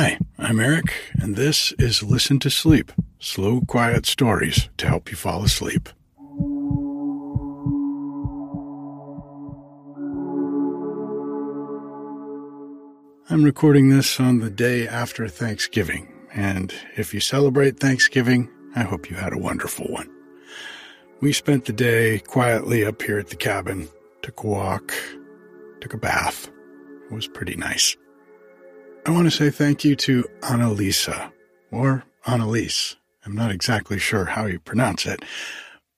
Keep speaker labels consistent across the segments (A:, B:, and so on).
A: Hi, I'm Eric, and this is Listen to Sleep slow, quiet stories to help you fall asleep. I'm recording this on the day after Thanksgiving, and if you celebrate Thanksgiving, I hope you had a wonderful one. We spent the day quietly up here at the cabin, took a walk, took a bath. It was pretty nice. I want to say thank you to Annalisa, or Annalise. I'm not exactly sure how you pronounce it,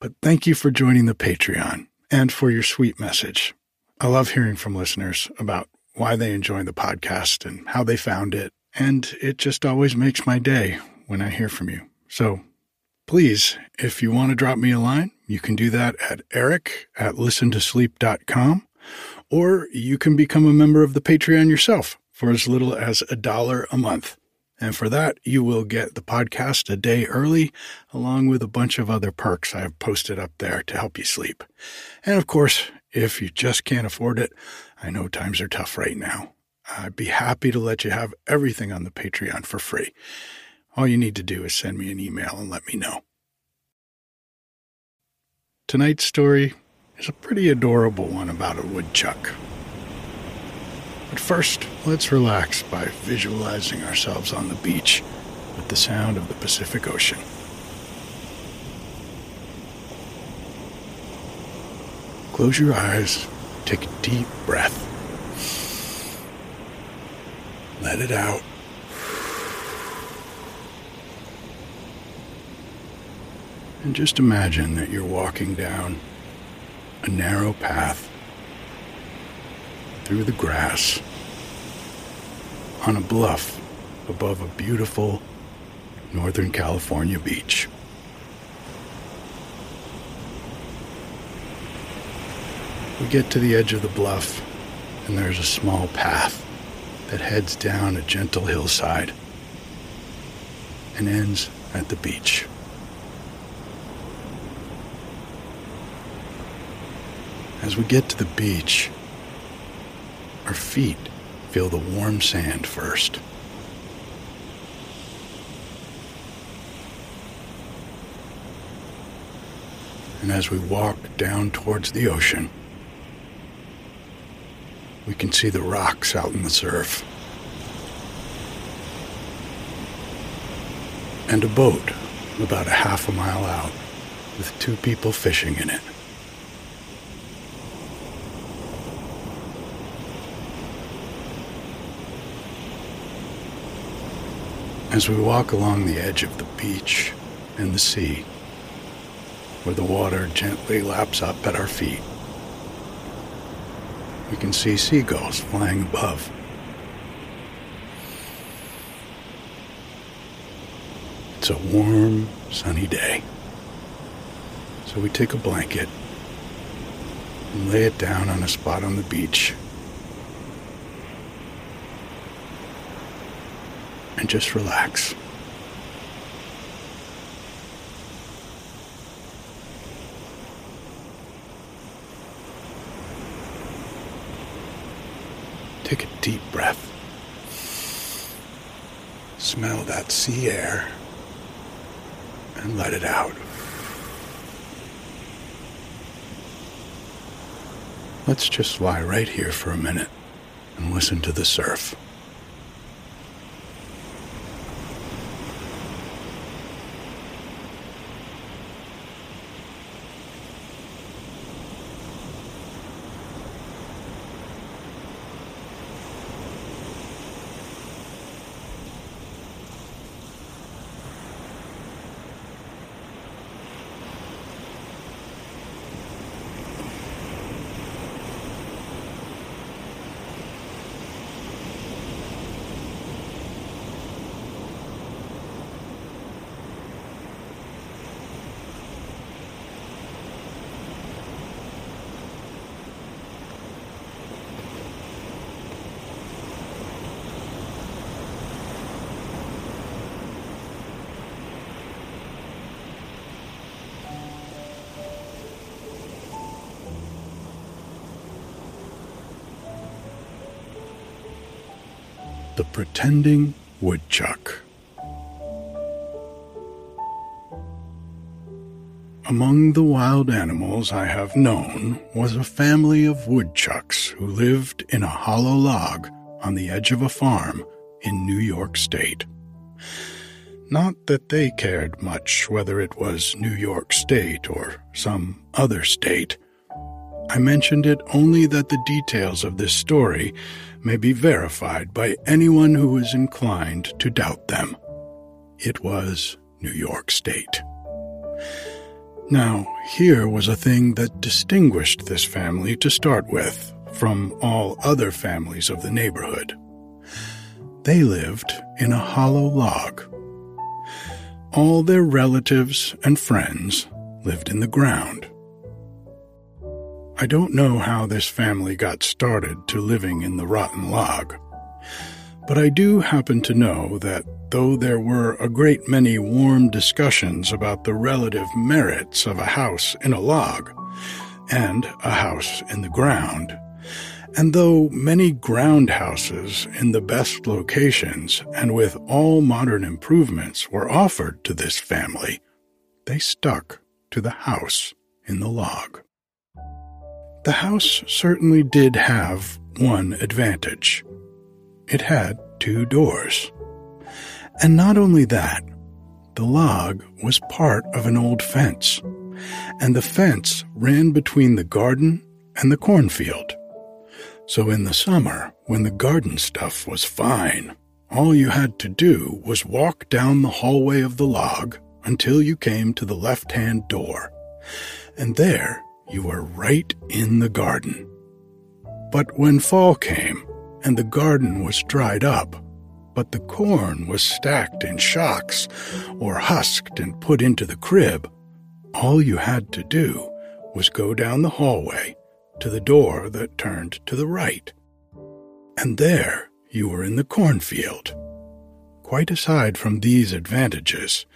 A: but thank you for joining the Patreon and for your sweet message. I love hearing from listeners about why they enjoy the podcast and how they found it, and it just always makes my day when I hear from you. So please, if you want to drop me a line, you can do that at eric at listentosleep.com, or you can become a member of the Patreon yourself for as little as a dollar a month. And for that, you will get the podcast a day early, along with a bunch of other perks I have posted up there to help you sleep. And of course, if you just can't afford it, I know times are tough right now. I'd be happy to let you have everything on the Patreon for free. All you need to do is send me an email and let me know. Tonight's story is a pretty adorable one about a woodchuck. But first, let's relax by visualizing ourselves on the beach with the sound of the Pacific Ocean. Close your eyes, take a deep breath. Let it out. And just imagine that you're walking down a narrow path through the grass on a bluff above a beautiful Northern California beach. We get to the edge of the bluff, and there's a small path that heads down a gentle hillside and ends at the beach. As we get to the beach, our feet feel the warm sand first. And as we walk down towards the ocean, we can see the rocks out in the surf. And a boat about a half a mile out with two people fishing in it. As we walk along the edge of the beach and the sea, where the water gently laps up at our feet, we can see seagulls flying above. It's a warm, sunny day. So we take a blanket and lay it down on a spot on the beach and just relax. Take a deep breath. Smell that sea air and let it out. Let's just lie right here for a minute and listen to the surf. The Pretending Woodchuck. Among the wild animals I have known was a family of woodchucks who lived in a hollow log on the edge of a farm in New York State. Not that they cared much whether it was New York State or some other state. I mentioned it only that the details of this story may be verified by anyone who is inclined to doubt them. It was New York State. Now, here was a thing that distinguished this family to start with from all other families of the neighborhood. They lived in a hollow log. All their relatives and friends lived in the ground. I don't know how this family got started to living in the rotten log, but I do happen to know that though there were a great many warm discussions about the relative merits of a house in a log and a house in the ground, and though many ground houses in the best locations and with all modern improvements were offered to this family, they stuck to the house in the log. The house certainly did have one advantage. It had two doors. And not only that, the log was part of an old fence, and the fence ran between the garden and the cornfield. So in the summer, when the garden stuff was fine, all you had to do was walk down the hallway of the log until you came to the left hand door, and there you were right in the garden. But when fall came and the garden was dried up, but the corn was stacked in shocks or husked and put into the crib, all you had to do was go down the hallway to the door that turned to the right. And there you were in the cornfield. Quite aside from these advantages,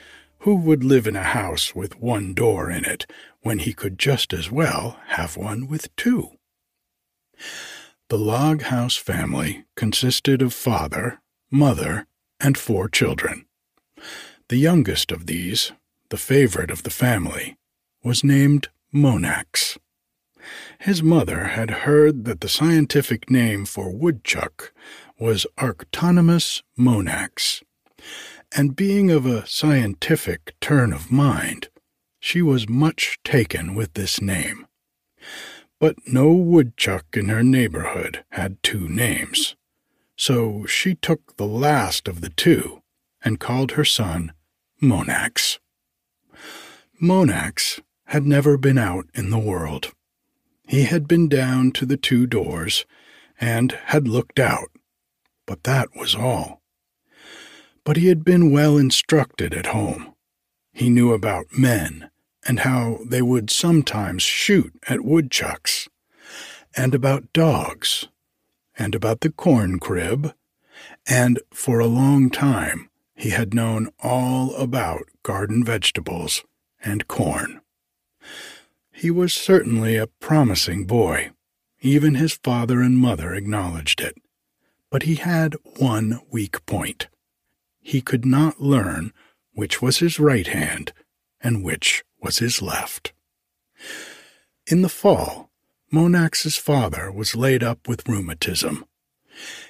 A: who would live in a house with one door in it when he could just as well have one with two? The log house family consisted of father, mother, and four children. The youngest of these, the favorite of the family, was named Monax. His mother had heard that the scientific name for woodchuck was Arctonomus monax, and being of a scientific turn of mind, she was much taken with this name. But no woodchuck in her neighborhood had two names, so she took the last of the two and called her son Monax. Monax had never been out in the world. He had been down to the two doors and had looked out, but that was all. But he had been well instructed at home. He knew about men and how they would sometimes shoot at woodchucks, and about dogs, and about the corn crib, and for a long time he had known all about garden vegetables and corn. He was certainly a promising boy. Even his father and mother acknowledged it. But he had one weak point. He could not learn which was his right hand and which was his left. In the fall, Monax's father was laid up with rheumatism.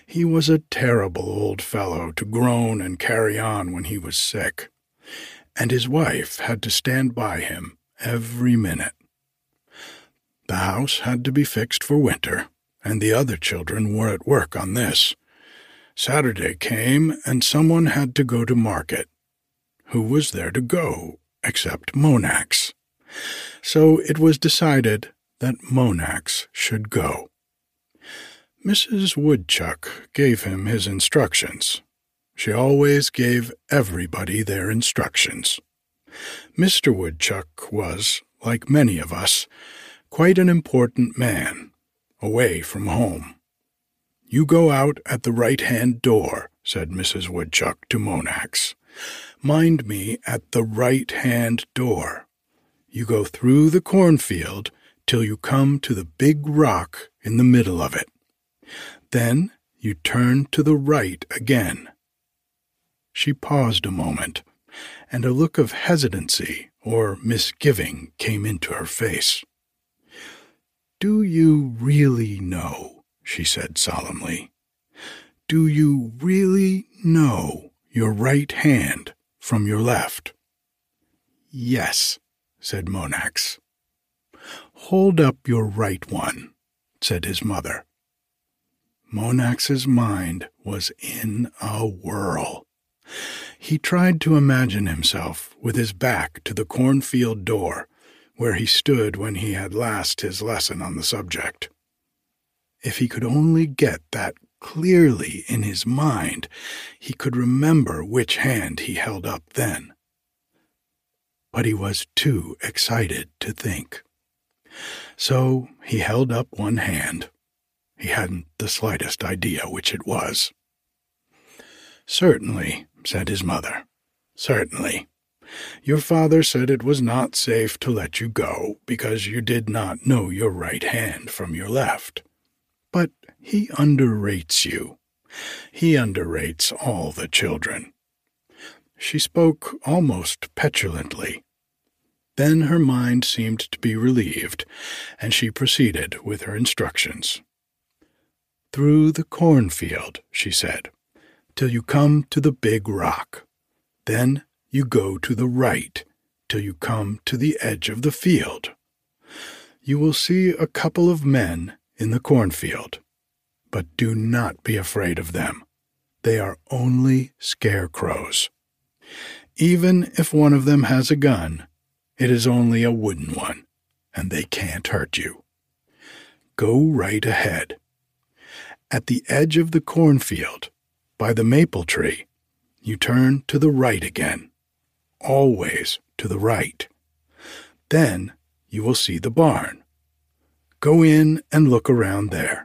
A: He was a terrible old fellow to groan and carry on when he was sick, and his wife had to stand by him every minute. The house had to be fixed for winter, and the other children were at work on this. Saturday came, and someone had to go to market. Who was there to go except Monax. So it was decided that Monax should go. Mrs. Woodchuck gave him his instructions. She always gave everybody their instructions. Mr. Woodchuck was, like many of us, quite an important man, away from home. You go out at the right hand door, said Mrs. Woodchuck to Monax. Mind me at the right hand door. You go through the cornfield till you come to the big rock in the middle of it. Then you turn to the right again. she paused a moment, and a look of hesitancy or misgiving came into her face. Do you really know? she said solemnly. Do you really know your right hand from your left? Yes, said Monax. Hold up your right one, said his mother. Monax's mind was in a whirl. He tried to imagine himself with his back to the cornfield door where he stood when he had last his lesson on the subject. If he could only get that clearly in his mind, he could remember which hand he held up then. But he was too excited to think. So he held up one hand. He hadn't the slightest idea which it was. Certainly, said his mother. Certainly. Your father said it was not safe to let you go because you did not know your right hand from your left. But he underrates you. He underrates all the children. She spoke almost petulantly. Then her mind seemed to be relieved, and she proceeded with her instructions. Through the cornfield, she said, till you come to the big rock. Then you go to the right till you come to the edge of the field. You will see a couple of men in the cornfield, but do not be afraid of them. They are only scarecrows. Even if one of them has a gun, it is only a wooden one, and they can't hurt you. Go right ahead. At the edge of the cornfield, by the maple tree, you turn to the right again always to the right. Then you will see the barn. Go in and look around there.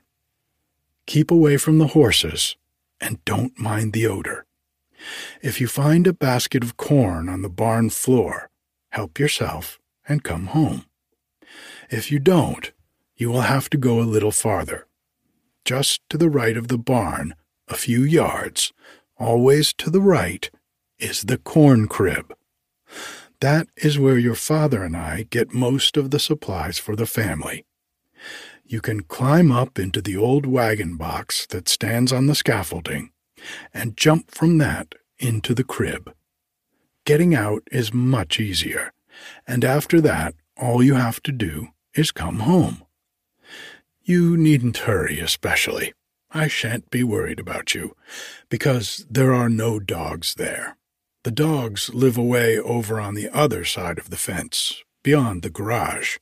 A: Keep away from the horses and don't mind the odor. If you find a basket of corn on the barn floor, help yourself and come home. If you don't, you will have to go a little farther. Just to the right of the barn, a few yards, always to the right, is the corn crib. That is where your father and I get most of the supplies for the family. You can climb up into the old wagon box that stands on the scaffolding and jump from that into the crib. Getting out is much easier, and after that, all you have to do is come home. You needn't hurry, especially. I shan't be worried about you, because there are no dogs there. The dogs live away over on the other side of the fence, beyond the garage,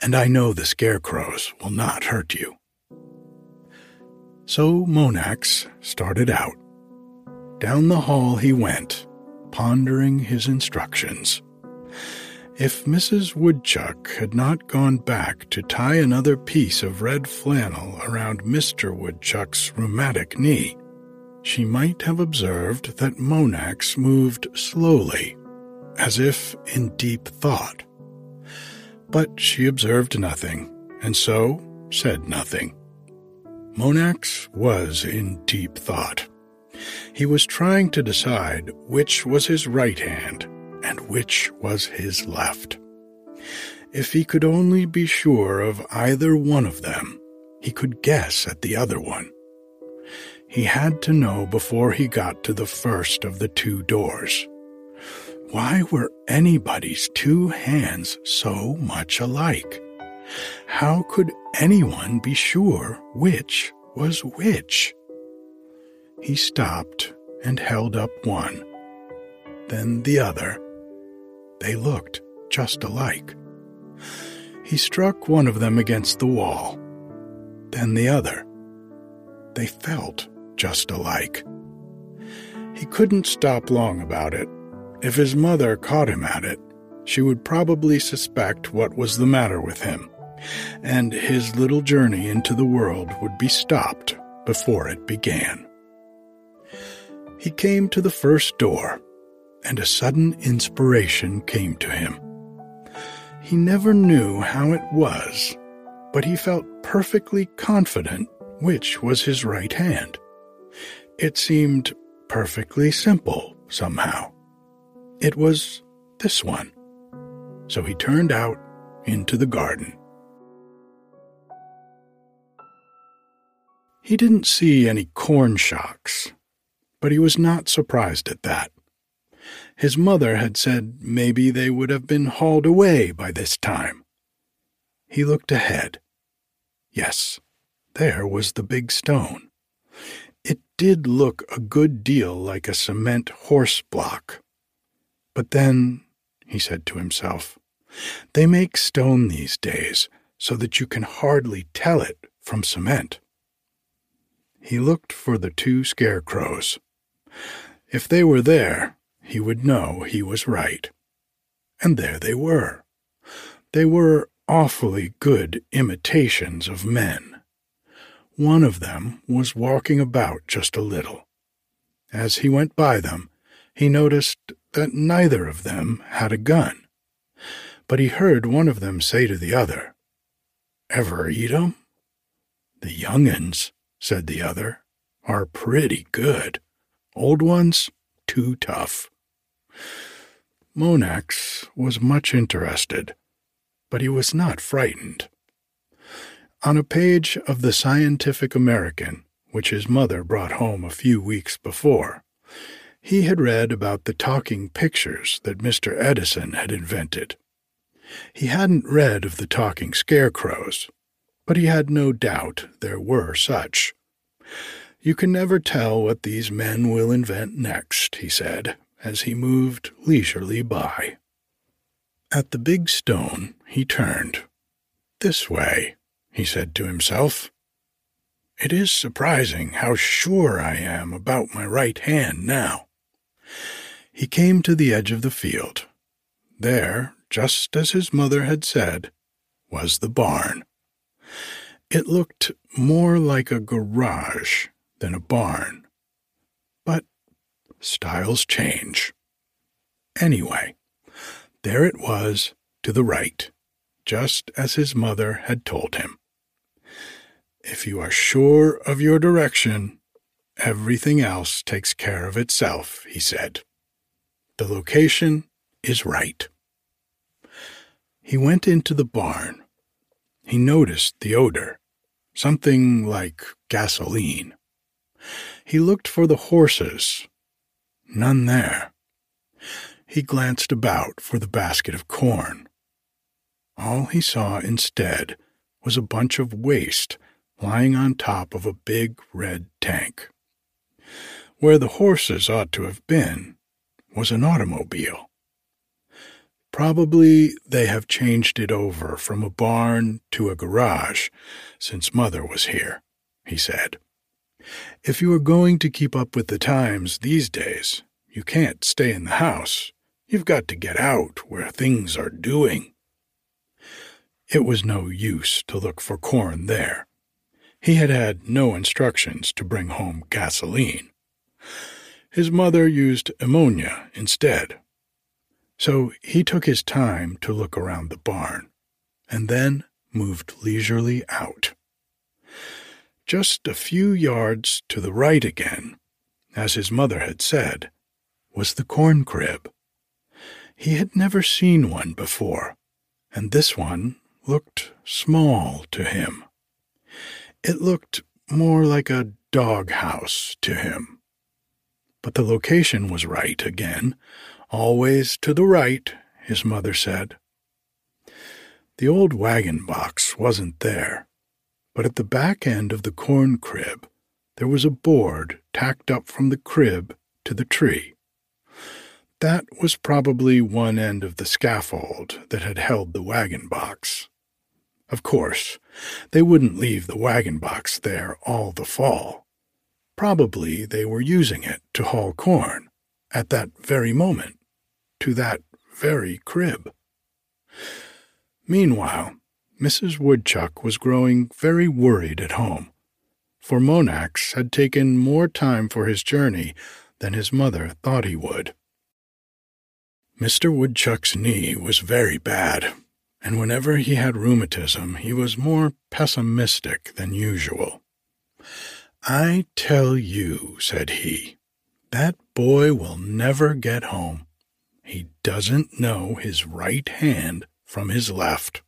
A: and I know the scarecrows will not hurt you. So Monax started out. Down the hall he went, pondering his instructions. If Mrs. Woodchuck had not gone back to tie another piece of red flannel around Mr. Woodchuck's rheumatic knee, she might have observed that Monax moved slowly, as if in deep thought. But she observed nothing, and so said nothing. Monax was in deep thought. He was trying to decide which was his right hand and which was his left. If he could only be sure of either one of them, he could guess at the other one. He had to know before he got to the first of the two doors. Why were anybody's two hands so much alike? How could anyone be sure which was which? He stopped and held up one, then the other. They looked just alike. He struck one of them against the wall, then the other. They felt just alike. He couldn't stop long about it. If his mother caught him at it, she would probably suspect what was the matter with him, and his little journey into the world would be stopped before it began. He came to the first door, and a sudden inspiration came to him. He never knew how it was, but he felt perfectly confident which was his right hand. It seemed perfectly simple somehow. It was this one. So he turned out into the garden. He didn't see any corn shocks, but he was not surprised at that. His mother had said maybe they would have been hauled away by this time. He looked ahead. Yes, there was the big stone. It did look a good deal like a cement horse block. But then, he said to himself, they make stone these days so that you can hardly tell it from cement. He looked for the two scarecrows. If they were there, he would know he was right. And there they were. They were awfully good imitations of men. One of them was walking about just a little. As he went by them, he noticed that neither of them had a gun. But he heard one of them say to the other, Ever eat 'em? The young'uns, said the other, are pretty good. Old ones, too tough. Monax was much interested, but he was not frightened. On a page of the Scientific American, which his mother brought home a few weeks before, he had read about the talking pictures that Mr. Edison had invented. He hadn't read of the talking scarecrows, but he had no doubt there were such. You can never tell what these men will invent next, he said, as he moved leisurely by. At the big stone, he turned. This way, he said to himself. It is surprising how sure I am about my right hand now. He came to the edge of the field. There, just as his mother had said, was the barn. It looked more like a garage than a barn. But styles change. Anyway, there it was to the right, just as his mother had told him. If you are sure of your direction, everything else takes care of itself, he said. The location is right. He went into the barn. He noticed the odor, something like gasoline. He looked for the horses. None there. He glanced about for the basket of corn. All he saw instead was a bunch of waste lying on top of a big red tank. Where the horses ought to have been was an automobile. Probably they have changed it over from a barn to a garage since Mother was here, he said. If you are going to keep up with the times these days, you can't stay in the house. You've got to get out where things are doing. It was no use to look for corn there. He had had no instructions to bring home gasoline. His mother used ammonia instead so he took his time to look around the barn, and then moved leisurely out. Just a few yards to the right again, as his mother had said, was the corn crib. He had never seen one before, and this one looked small to him. It looked more like a dog house to him. But the location was right again, Always to the right, his mother said. The old wagon box wasn't there, but at the back end of the corn crib there was a board tacked up from the crib to the tree. That was probably one end of the scaffold that had held the wagon box. Of course, they wouldn't leave the wagon box there all the fall. Probably they were using it to haul corn at that very moment to that very crib. Meanwhile, Mrs. Woodchuck was growing very worried at home, for Monax had taken more time for his journey than his mother thought he would. Mr. Woodchuck's knee was very bad, and whenever he had rheumatism, he was more pessimistic than usual. I tell you, said he, That boy will never get home. He doesn't know his right hand from his left.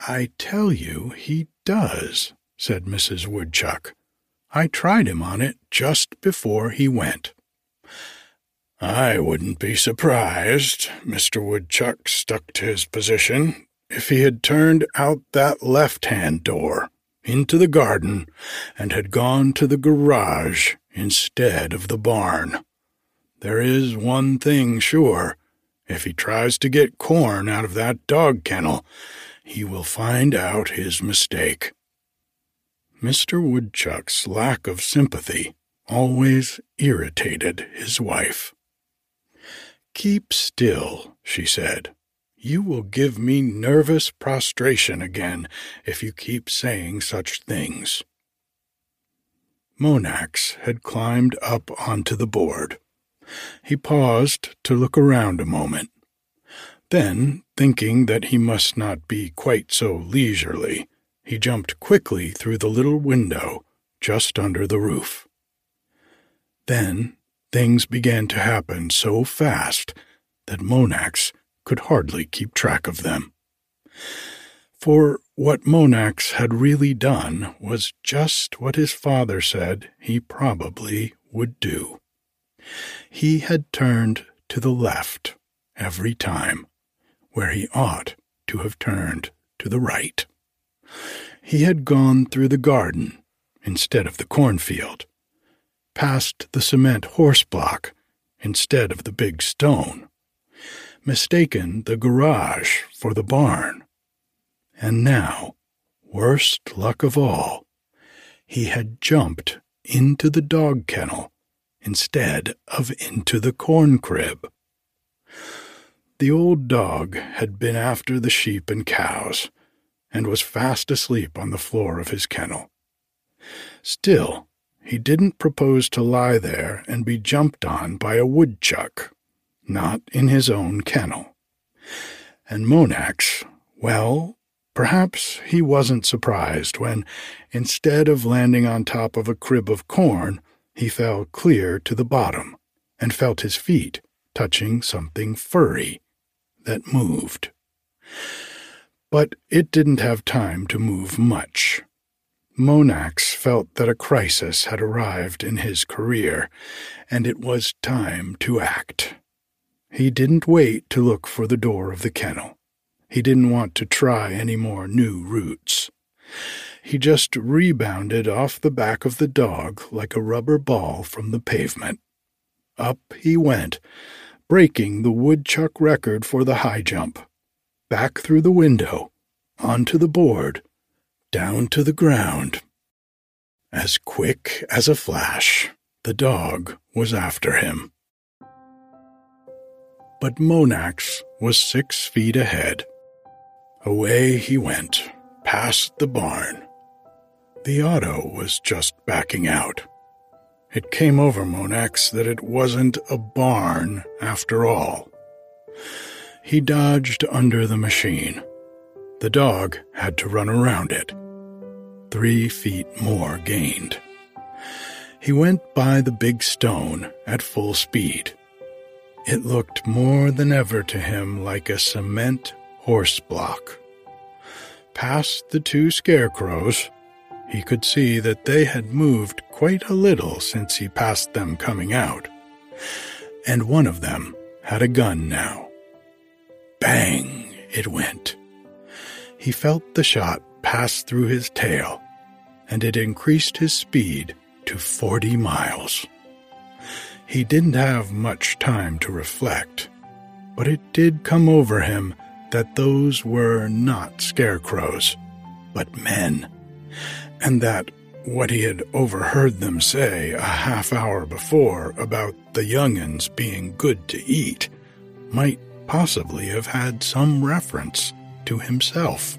A: I tell you, he does, said Mrs. Woodchuck. I tried him on it just before he went. I wouldn't be surprised, Mr. Woodchuck stuck to his position, if he had turned out that left hand door into the garden and had gone to the garage instead of the barn. There is one thing sure. If he tries to get corn out of that dog kennel, he will find out his mistake. Mr. Woodchuck's lack of sympathy always irritated his wife. Keep still, she said. You will give me nervous prostration again if you keep saying such things. Monax had climbed up onto the board. He paused to look around a moment. Then, thinking that he must not be quite so leisurely, he jumped quickly through the little window just under the roof. Then things began to happen so fast that Monax could hardly keep track of them. For what Monax had really done was just what his father said he probably would do. He had turned to the left every time, where he ought to have turned to the right. He had gone through the garden instead of the cornfield, past the cement horse block instead of the big stone, mistaken the garage for the barn. And now, worst luck of all, he had jumped into the dog kennel instead of into the corn crib. The old dog had been after the sheep and cows and was fast asleep on the floor of his kennel. Still, he didn't propose to lie there and be jumped on by a woodchuck, not in his own kennel. And Monax, well, perhaps he wasn't surprised when, instead of landing on top of a crib of corn, he fell clear to the bottom and felt his feet touching something furry that moved. But it didn't have time to move much. Monax felt that a crisis had arrived in his career, and it was time to act. He didn't wait to look for the door of the kennel. He didn't want to try any more new routes. He just rebounded off the back of the dog like a rubber ball from the pavement. Up he went, breaking the woodchuck record for the high jump. Back through the window, onto the board, down to the ground. As quick as a flash, the dog was after him. But Monax was six feet ahead. Away he went, past the barn. The auto was just backing out. It came over Monax that it wasn't a barn after all. He dodged under the machine. The dog had to run around it three feet more gained. He went by the big stone at full speed. It looked more than ever to him like a cement horse block. Past the two scarecrows, he could see that they had moved quite a little since he passed them coming out, and one of them had a gun now. Bang! It went. He felt the shot pass through his tail, and it increased his speed to 40 miles. He didn't have much time to reflect, but it did come over him that those were not scarecrows, but men, and that what he had overheard them say a half hour before about the young'uns being good to eat might possibly have had some reference to himself.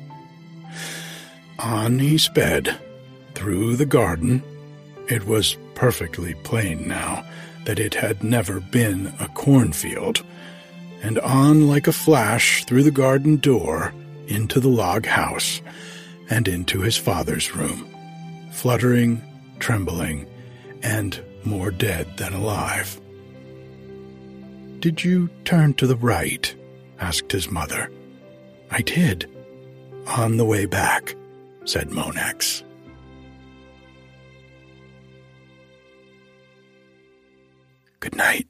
A: On he sped, through the garden. It was perfectly plain now that it had never been a cornfield, and on like a flash through the garden door into the log house and into his father's room, fluttering, trembling, and more dead than alive. Did you turn to the right? asked his mother. I did. On the way back, said Monax. Good night.